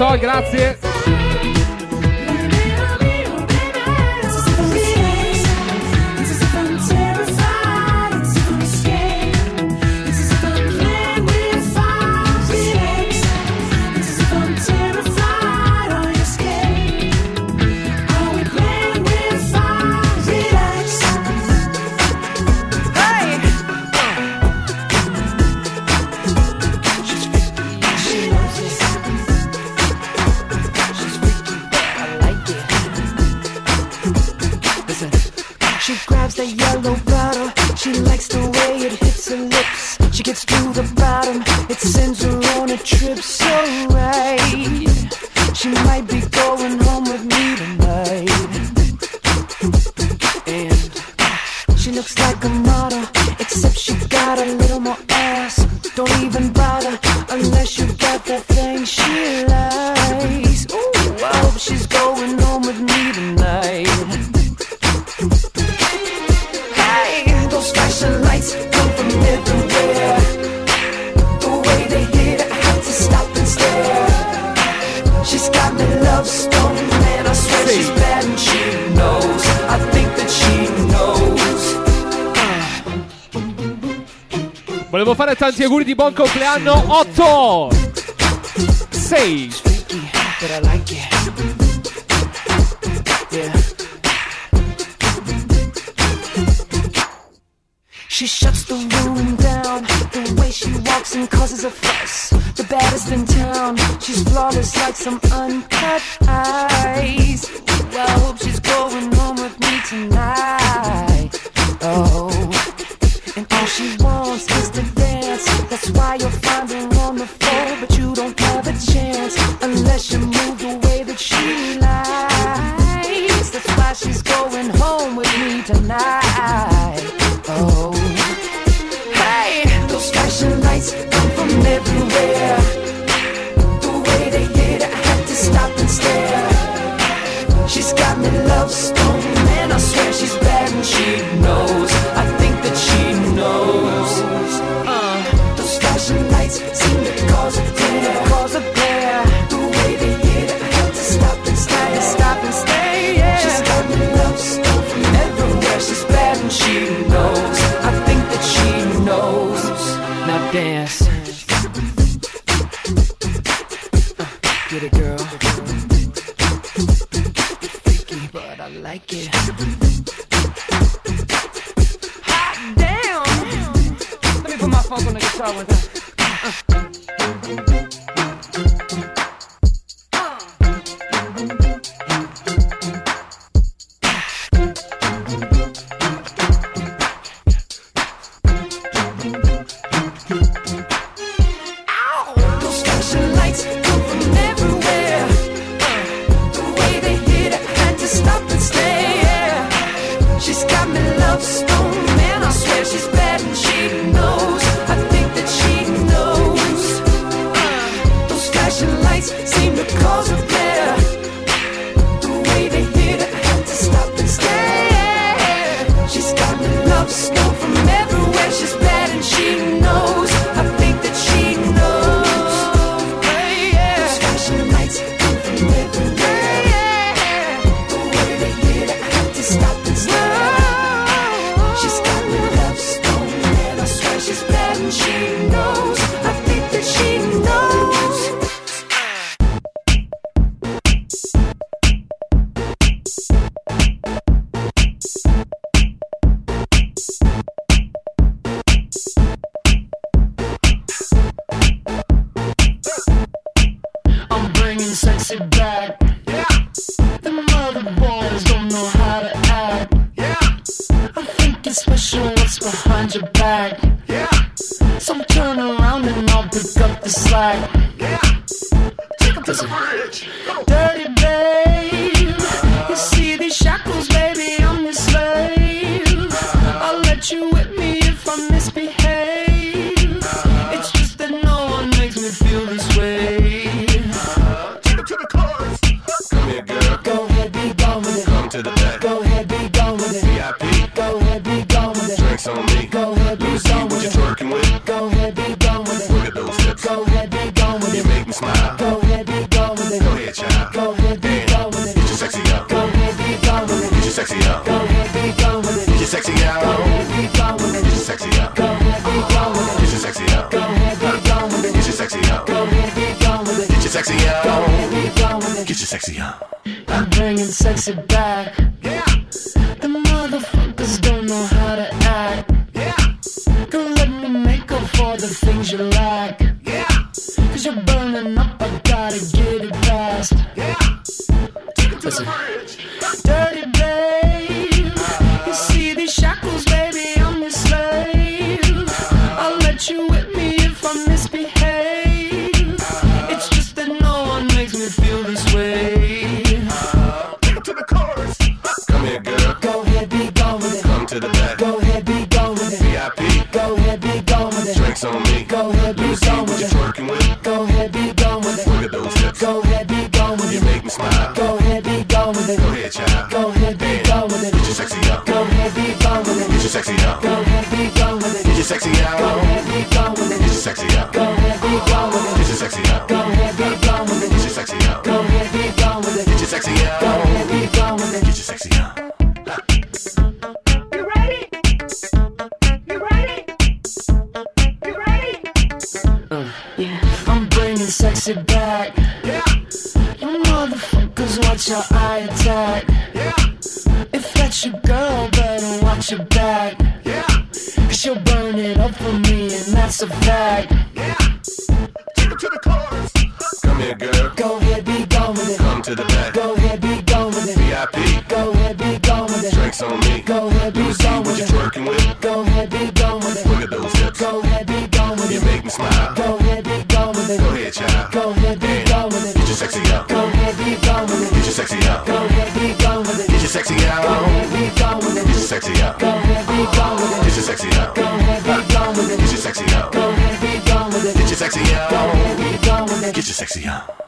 Sol, grazie. ass. Don't even bother unless you got that thing she likes. Ooh, I hope she's going home with me. Volevo fare tanti auguri di buon compleanno 8 6 She shuts the room down. The way she walks and causes a fuss. The baddest in town. She's flawless like some uncut eyes. Well, I hope she's going home with me tonight. Oh. you'll find her on the floor, but you don't have a chance unless you move the way that she likes. That's why she's going home with me tonight. but I like it. Hot damn! Let me put my funk on the guitar with her. Uh. uh. Sit back. watch you go, better watch your back. Yeah. She'll burn it up for me, and that's a fact. Yeah. Take her to the chorus. Come here, girl. Go ahead, be gone with it. Come to the back. Go ahead, be gone with it. VIP. Go ahead, be gone with it. Drinks on me. Go sexy out. Go ahead, be gone with it. Get your sexy out. Go ahead, be gone with it. Get your sexy out. Go ahead, be gone with it. Get your sexy out.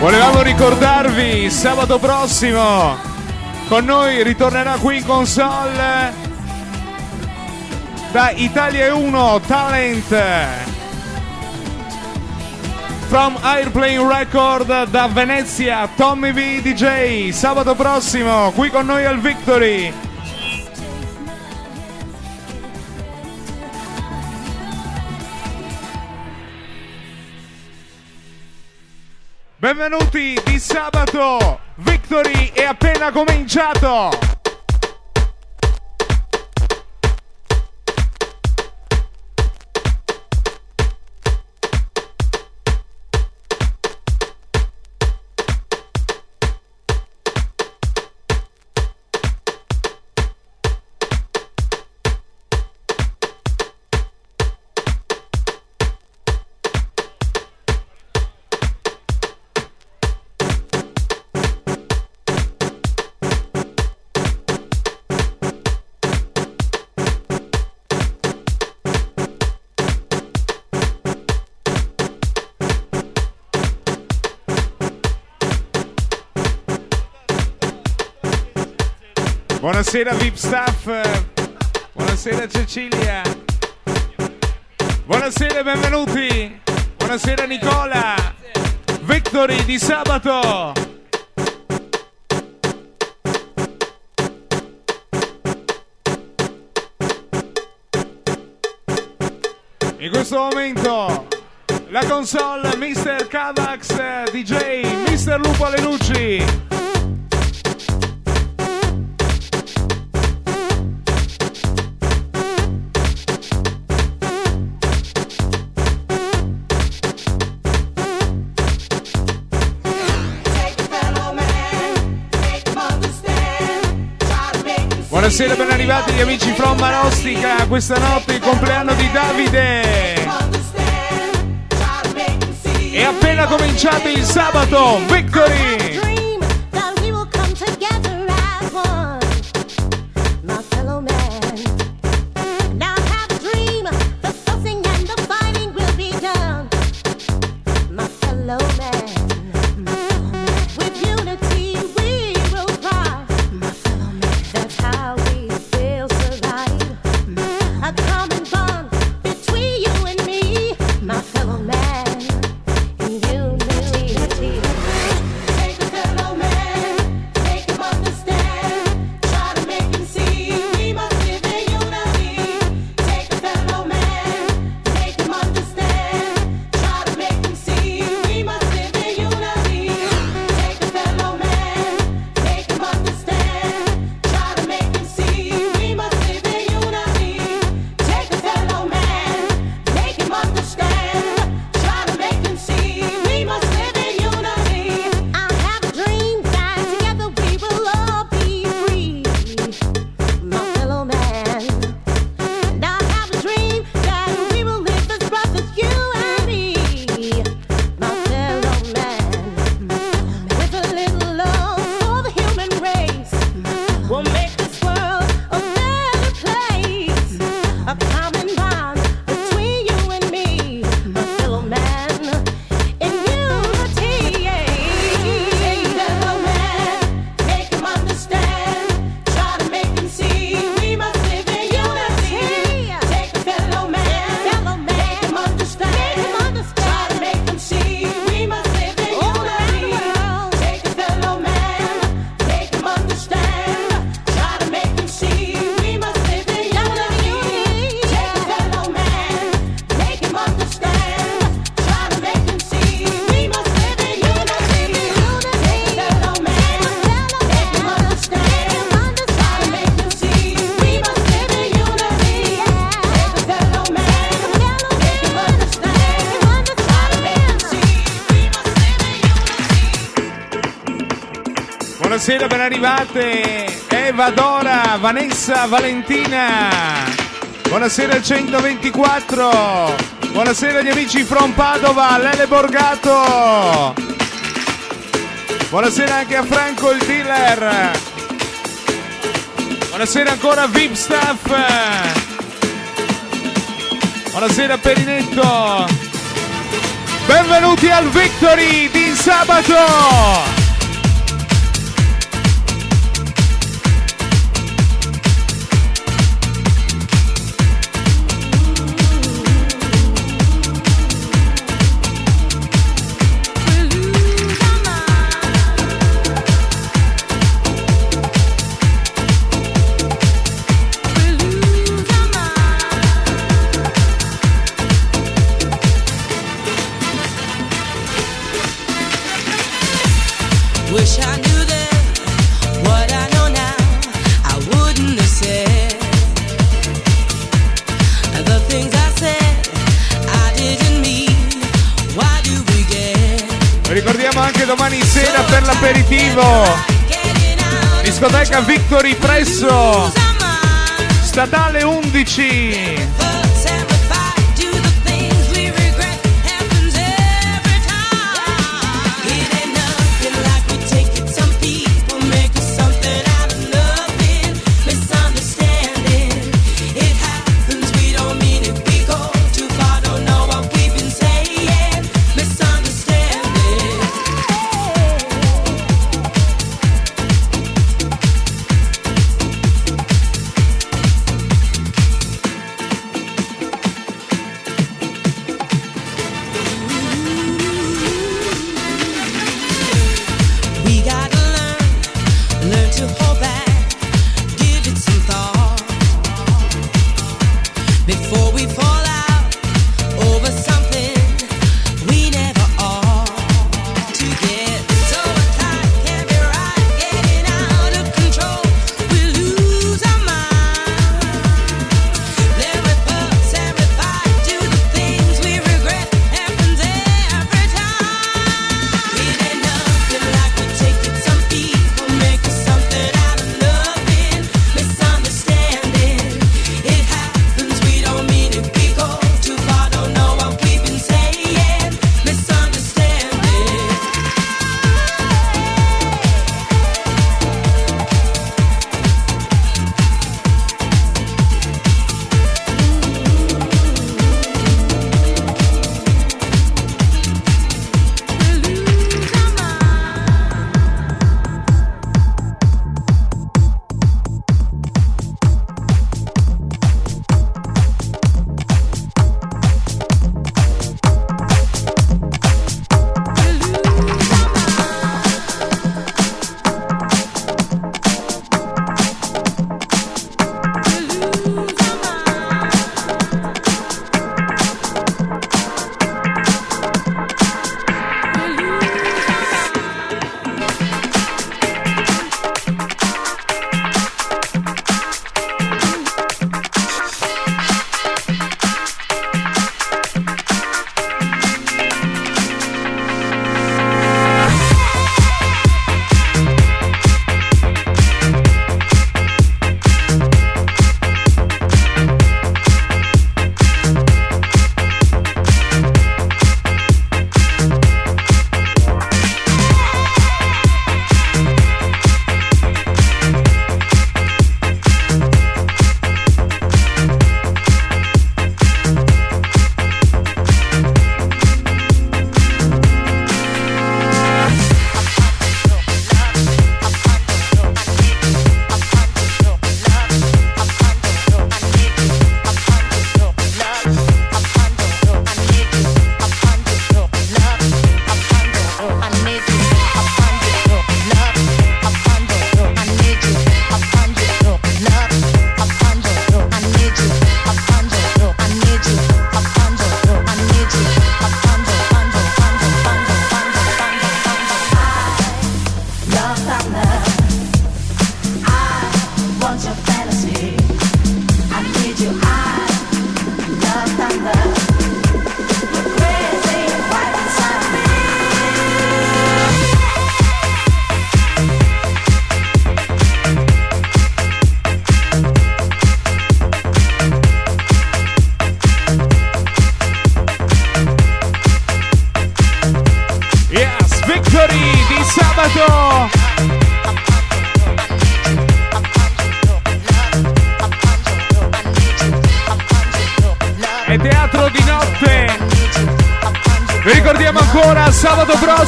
Volevamo ricordarvi sabato prossimo con noi ritornerà qui in console da Italia 1 Talent. From Airplane Record da Venezia Tommy V DJ sabato prossimo qui con noi al Victory. Benvenuti di sabato, Victory è appena cominciato! Buonasera VIP Staff. Buonasera Cecilia. Buonasera e benvenuti. Buonasera Nicola. Victory di sabato. In questo momento la console Mr. Cavax eh, DJ Mr. Lupo Lenucci Buonasera, ben arrivati gli amici from Marostica. Questa notte il compleanno di Davide. È appena cominciato il sabato, Victory! Buonasera, ben arrivate Eva Dora, Vanessa, Valentina. Buonasera 124. Buonasera gli amici from Padova, Lele Borgato. Buonasera anche a Franco il dealer. Buonasera ancora VIP Staff. Buonasera Perinetto. Benvenuti al Victory di sabato. Ricordiamo anche domani sera per l'aperitivo. Discoteca Victory presso Statale 11.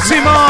Vi ricordiamo ancora sabato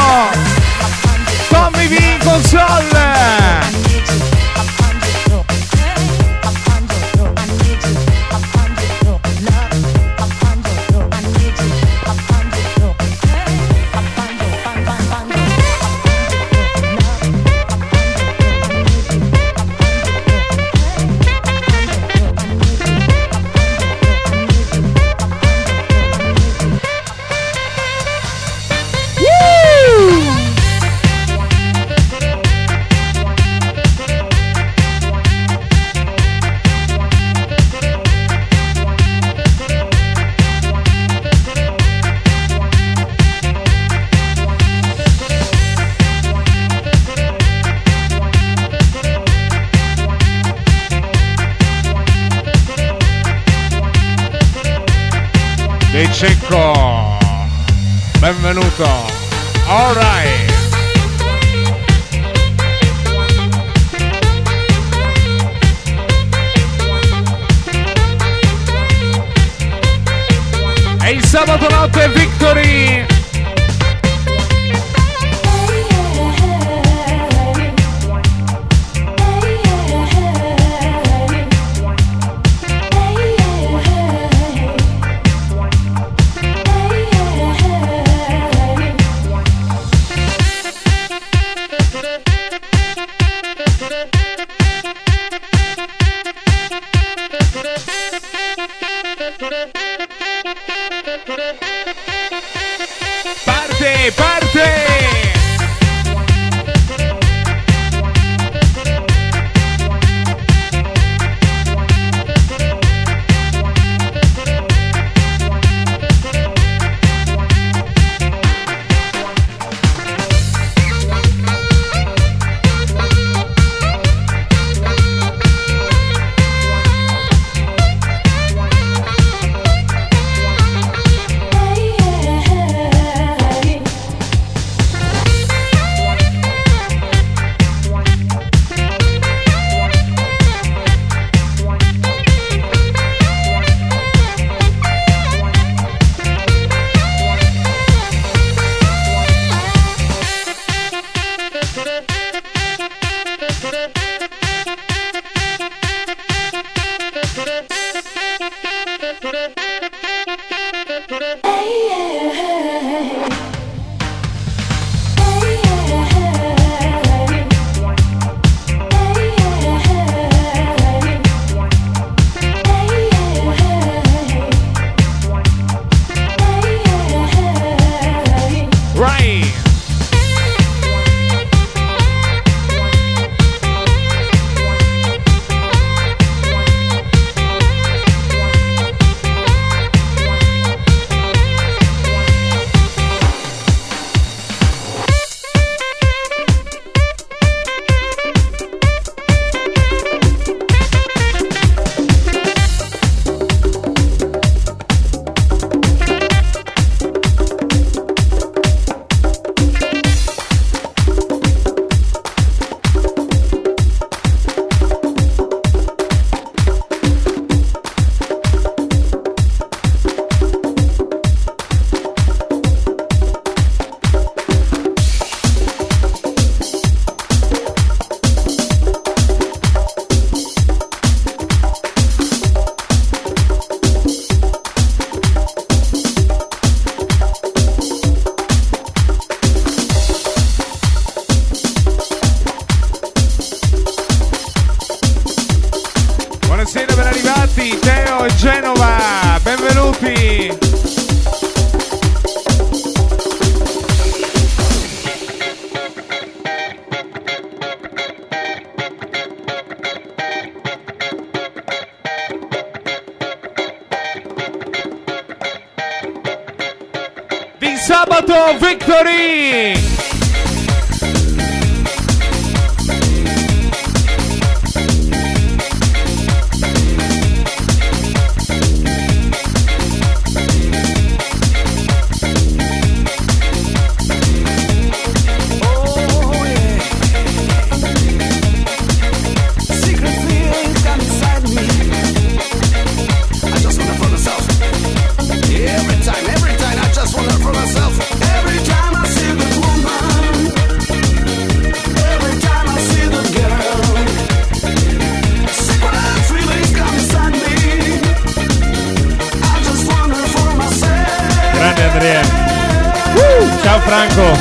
Franco.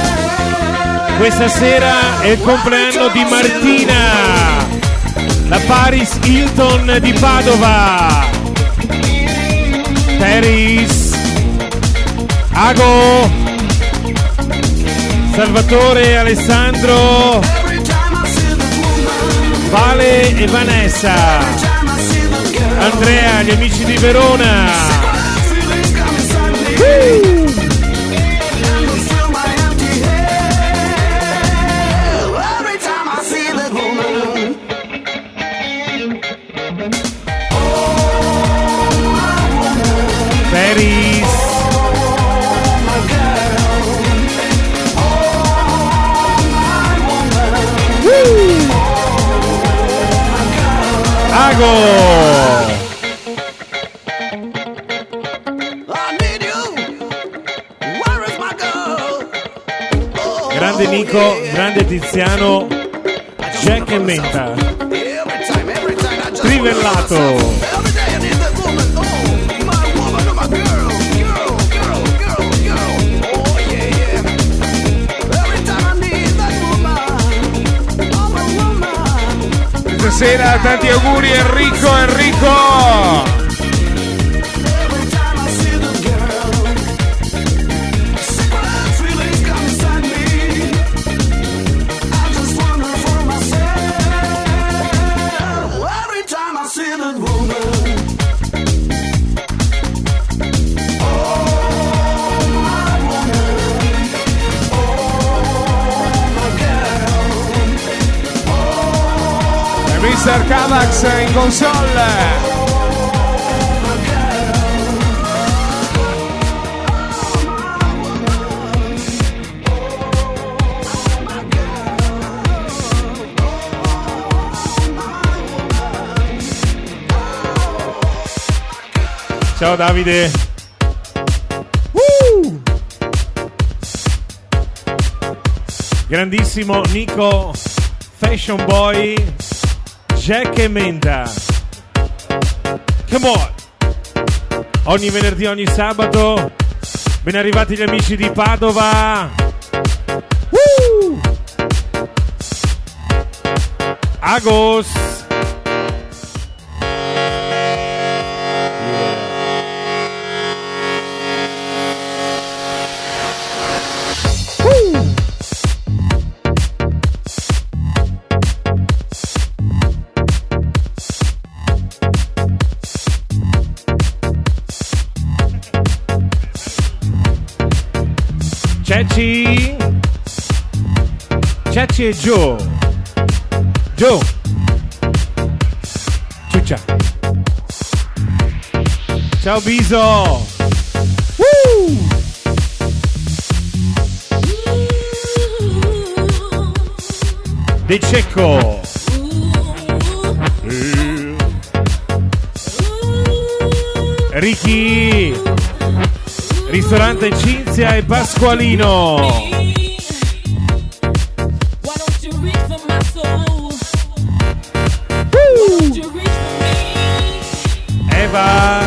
Questa sera è il compleanno di Martina, la Paris Hilton di Padova. Paris, Ago, Salvatore, Alessandro, Vale e Vanessa, Andrea, gli amici di Verona. Every Ago! I need you. Where is my girl? Grande Nico, grande Tiziano, Jack e Menta. Trivellato. Woman. Questa sera tanti auguri Enrico, Enrico! Mr. Cavax in console! Ciao Davide. Uh! Grandissimo Nico, Fashion Boy, Jack e Menta. Come on! Ogni venerdì, ogni sabato. Ben arrivati gli amici di Padova. Uh! Agos. E Joe. Joe. Ciuccia. Ciao Biso. Woo! De Cecco. Ricky. Ristorante Cinzia e Pasqualino. Me? Eva.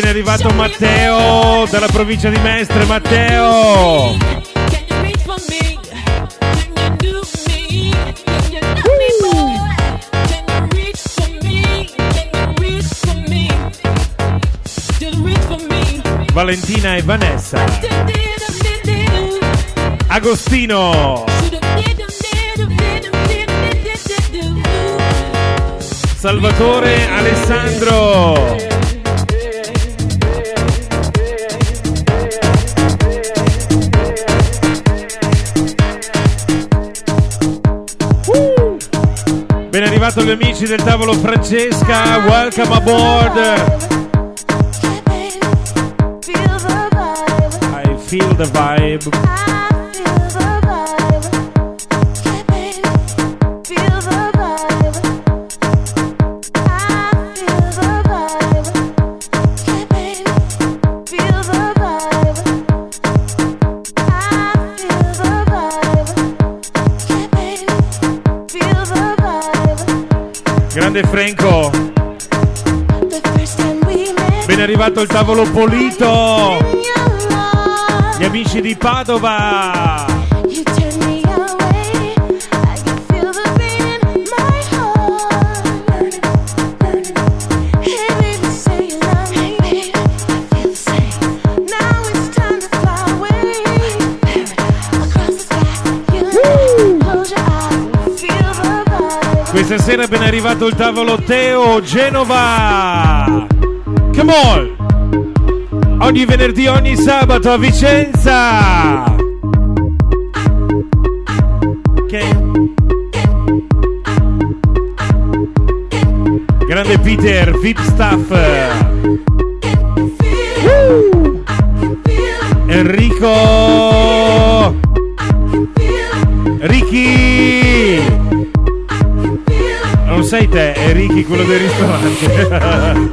Ben arrivato Matteo dalla provincia di Mestre. Matteo. Can you reach for me? Can arrivato gli amici del tavolo Francesca, welcome aboard. I feel the vibe. Grande Franco. Ben arrivato il tavolo pulito. Gli amici di Padova. Questa sera è ben arrivato il tavolo Teo Genova. Come on! Ogni venerdì, ogni sabato a Vicenza. Ok. Grande Peter, VIP staff. Enrico. Ricky. Sei te, è Ricky quello del ristorante.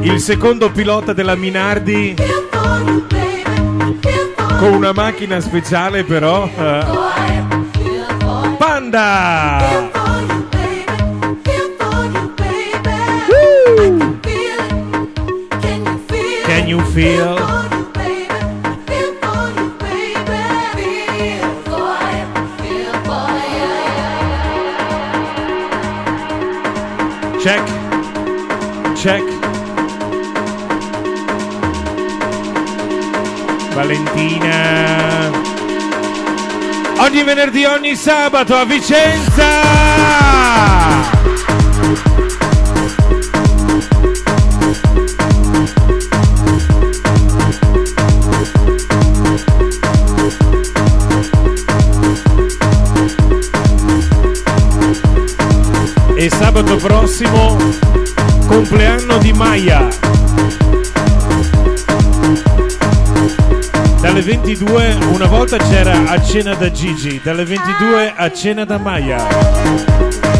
Il secondo pilota della Minardi con una macchina speciale però. eh. Panda! Woo! Can you feel? Check. Check. Valentina. Ogni venerdì, ogni sabato a Vicenza. 22 una volta c'era a cena da Gigi, dalle 22 a cena da Maya.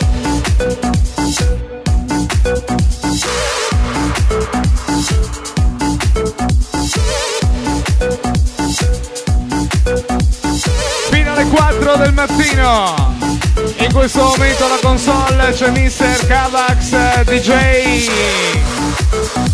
show del mattino. In questo momento la console c'è Mr. Kavax eh, DJ.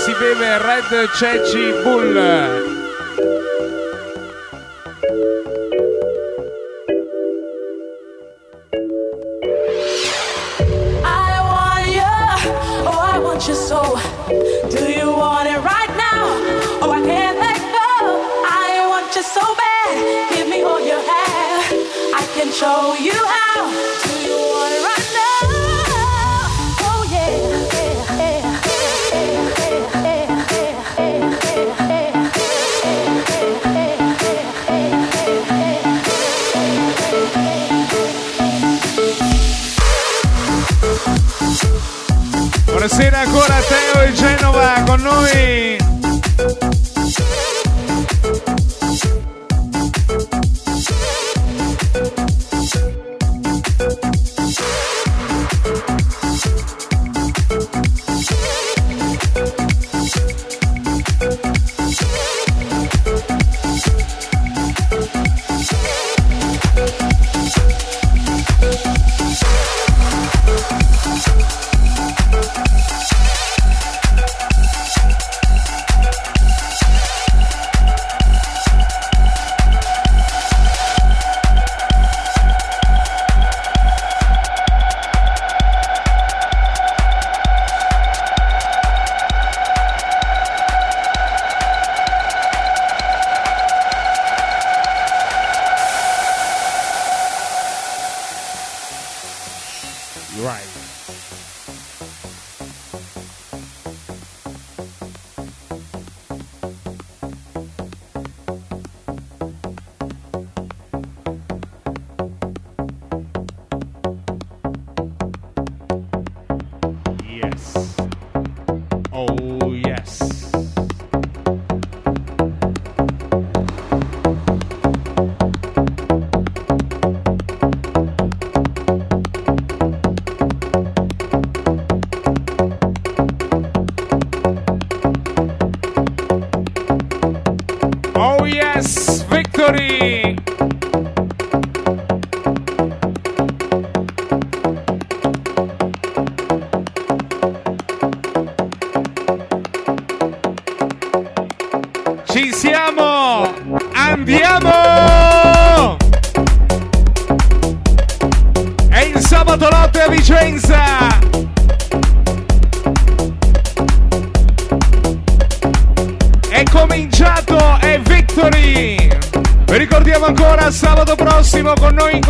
si beve Red Ceci Bull. no, no, no.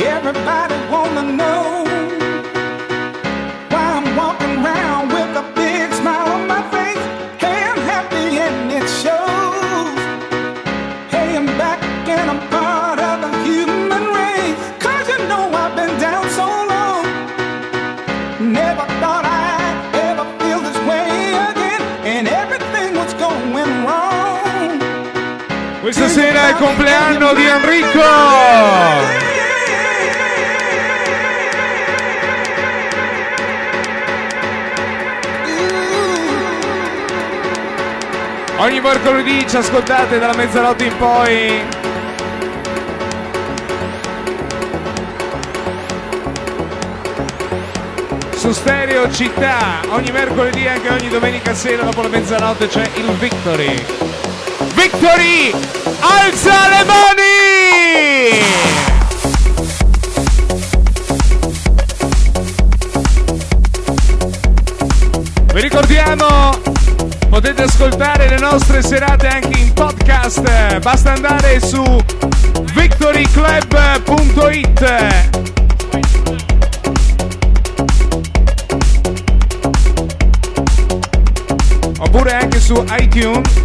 Everybody wanna know why I'm walking around with a big smile on my face. Hey, I'm happy and it shows. Hey, I'm back and I'm part of the human race. Cause you know I've been down so long. Never thought I'd ever feel this way again. And everything was going wrong. Questa sera è il compleanno di Enrico! Ogni mercoledì ci ascoltate dalla mezzanotte in poi. Su Stereo Città, ogni mercoledì e anche ogni domenica sera dopo la mezzanotte c'è il Victory. Victory! Alza le mani! Vi ricordiamo, potete ascoltare le nostre serate anche in podcast. Basta andare su victoryclub.it. Oppure anche su iTunes.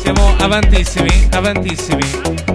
Siamo avantissimi, avantissimi.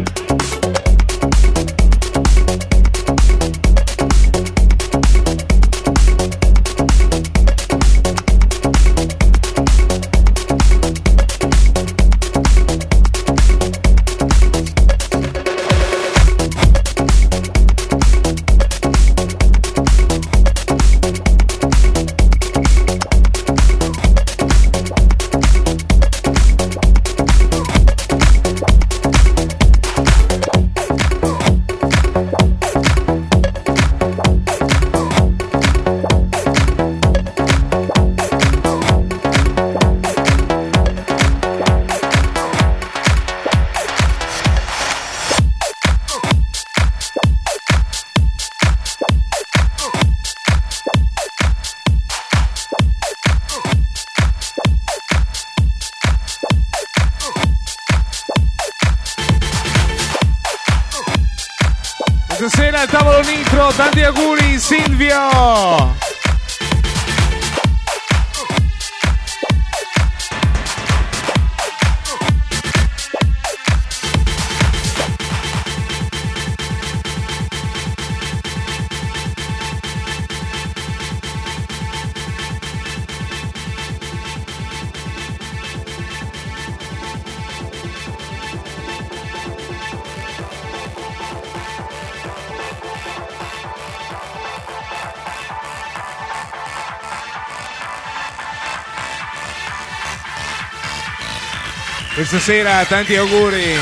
Questa sera tanti auguri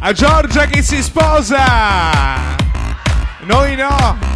a Giorgia che si sposa! Noi no!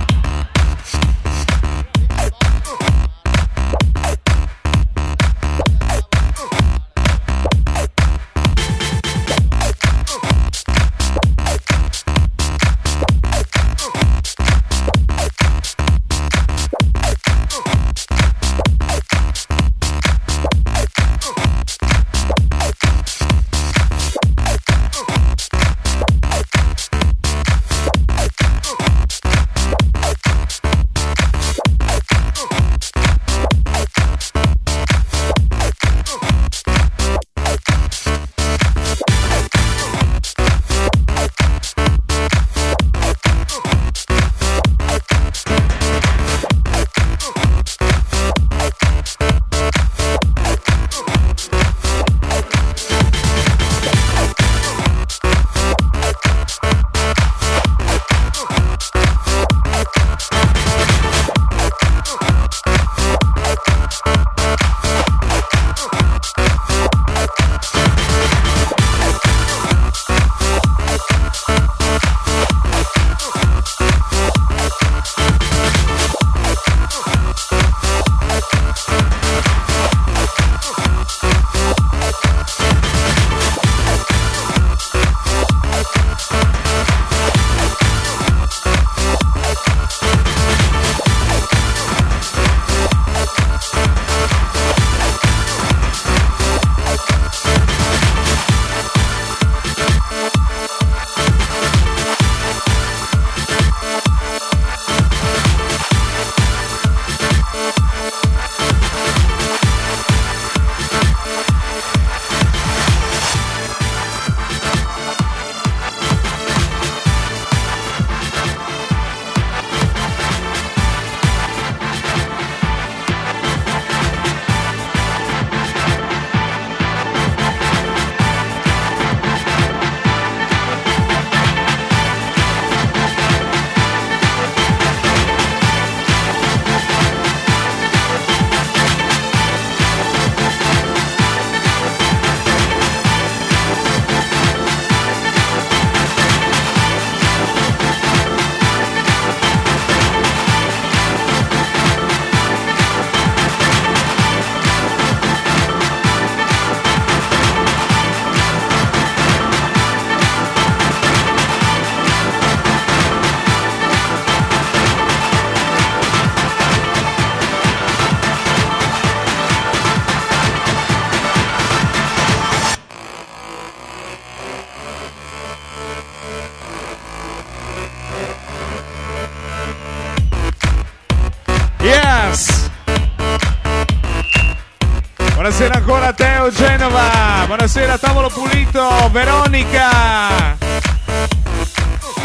Veronica.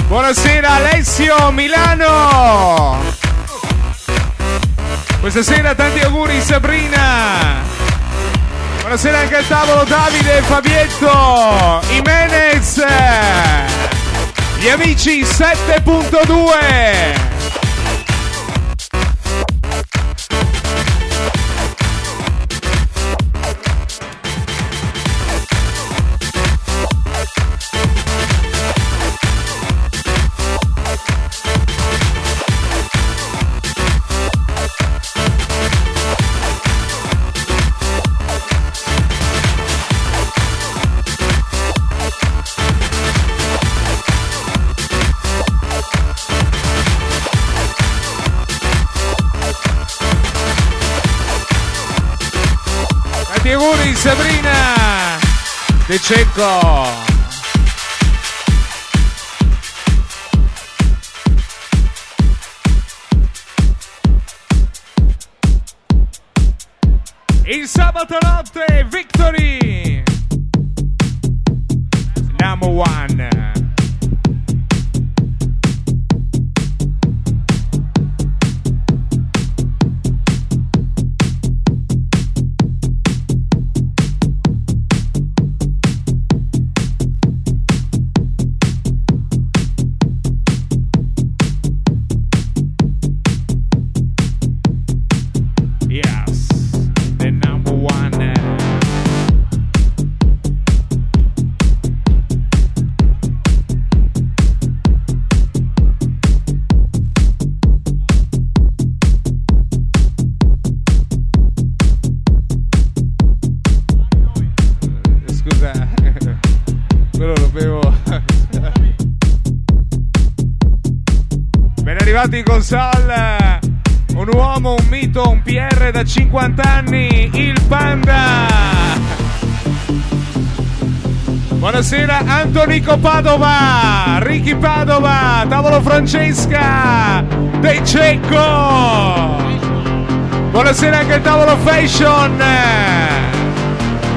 Buonasera Alessio Milano. Questa sera tanti auguri Sabrina. Buonasera anche al tavolo Davide Fabietto Jimenez. Gli amici 7.2. Cecco. Il sabato notte Victory Number one 50 anni, il Panda. Buonasera Antonico Padova, Ricky Padova, tavolo Francesca, dei Cecco. Buonasera anche il tavolo Fashion.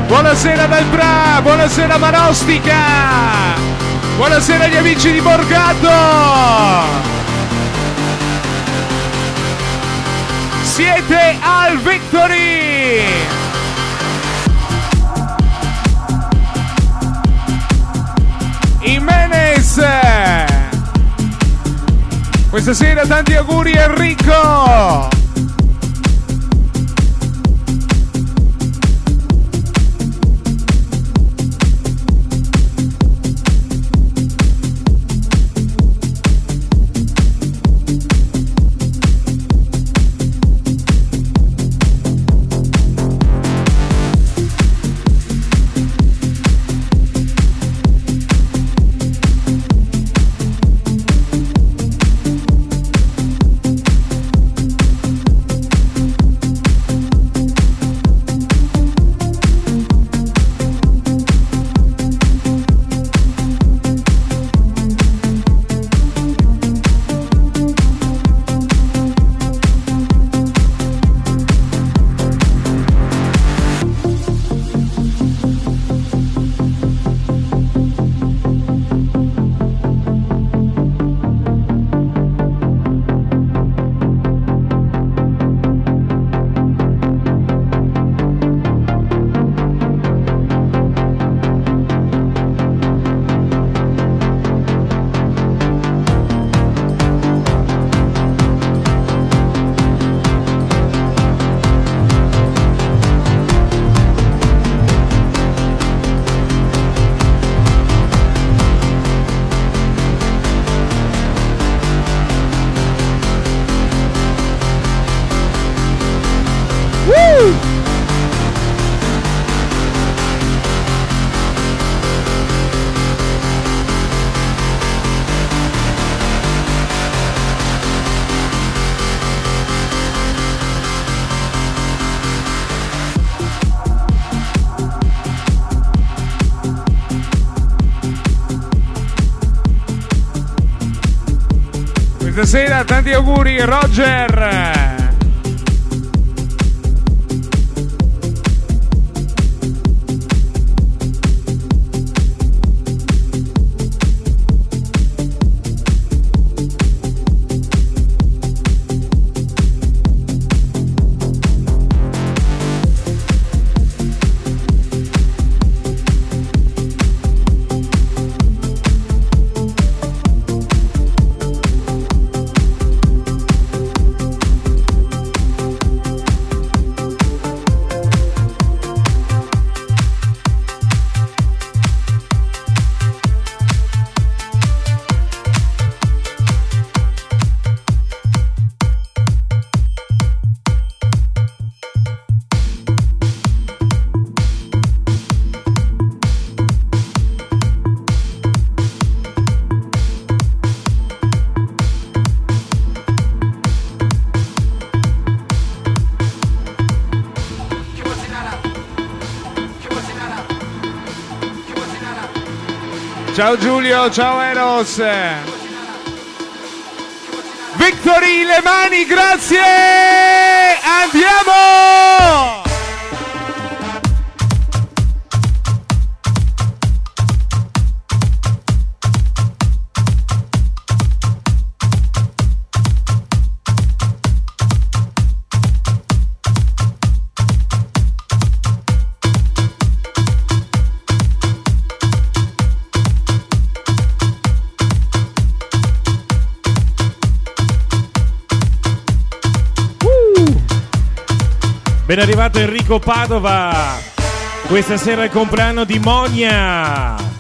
Buonasera dal Bra, buonasera Manostica. Buonasera agli amici di Borgato. Siete al Victory! Jimenez! Questa sera tanti auguri Enrico! Questa sera tanti auguri Roger. Ciao Giulio, ciao Eros. Victory, le mani, grazie! Andiamo! Ben arrivato Enrico Padova. Questa sera è il compleanno di Monia.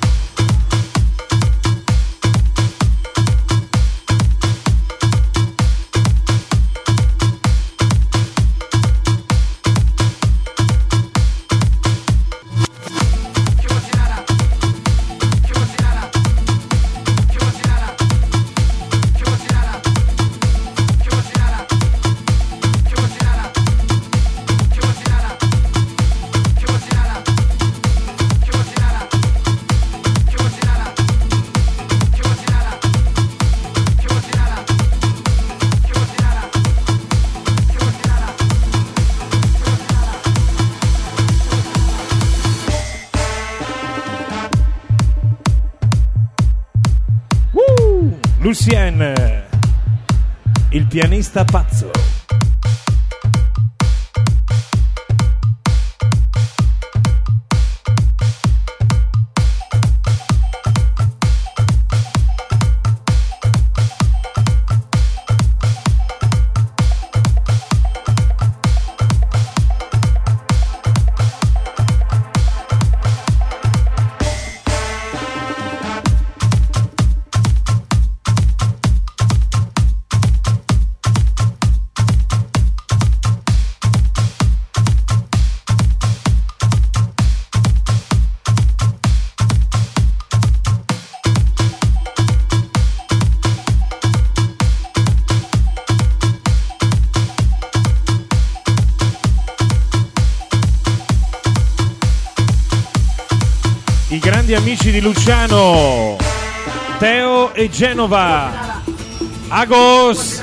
Il di Luciano, Teo e Genova. Agos.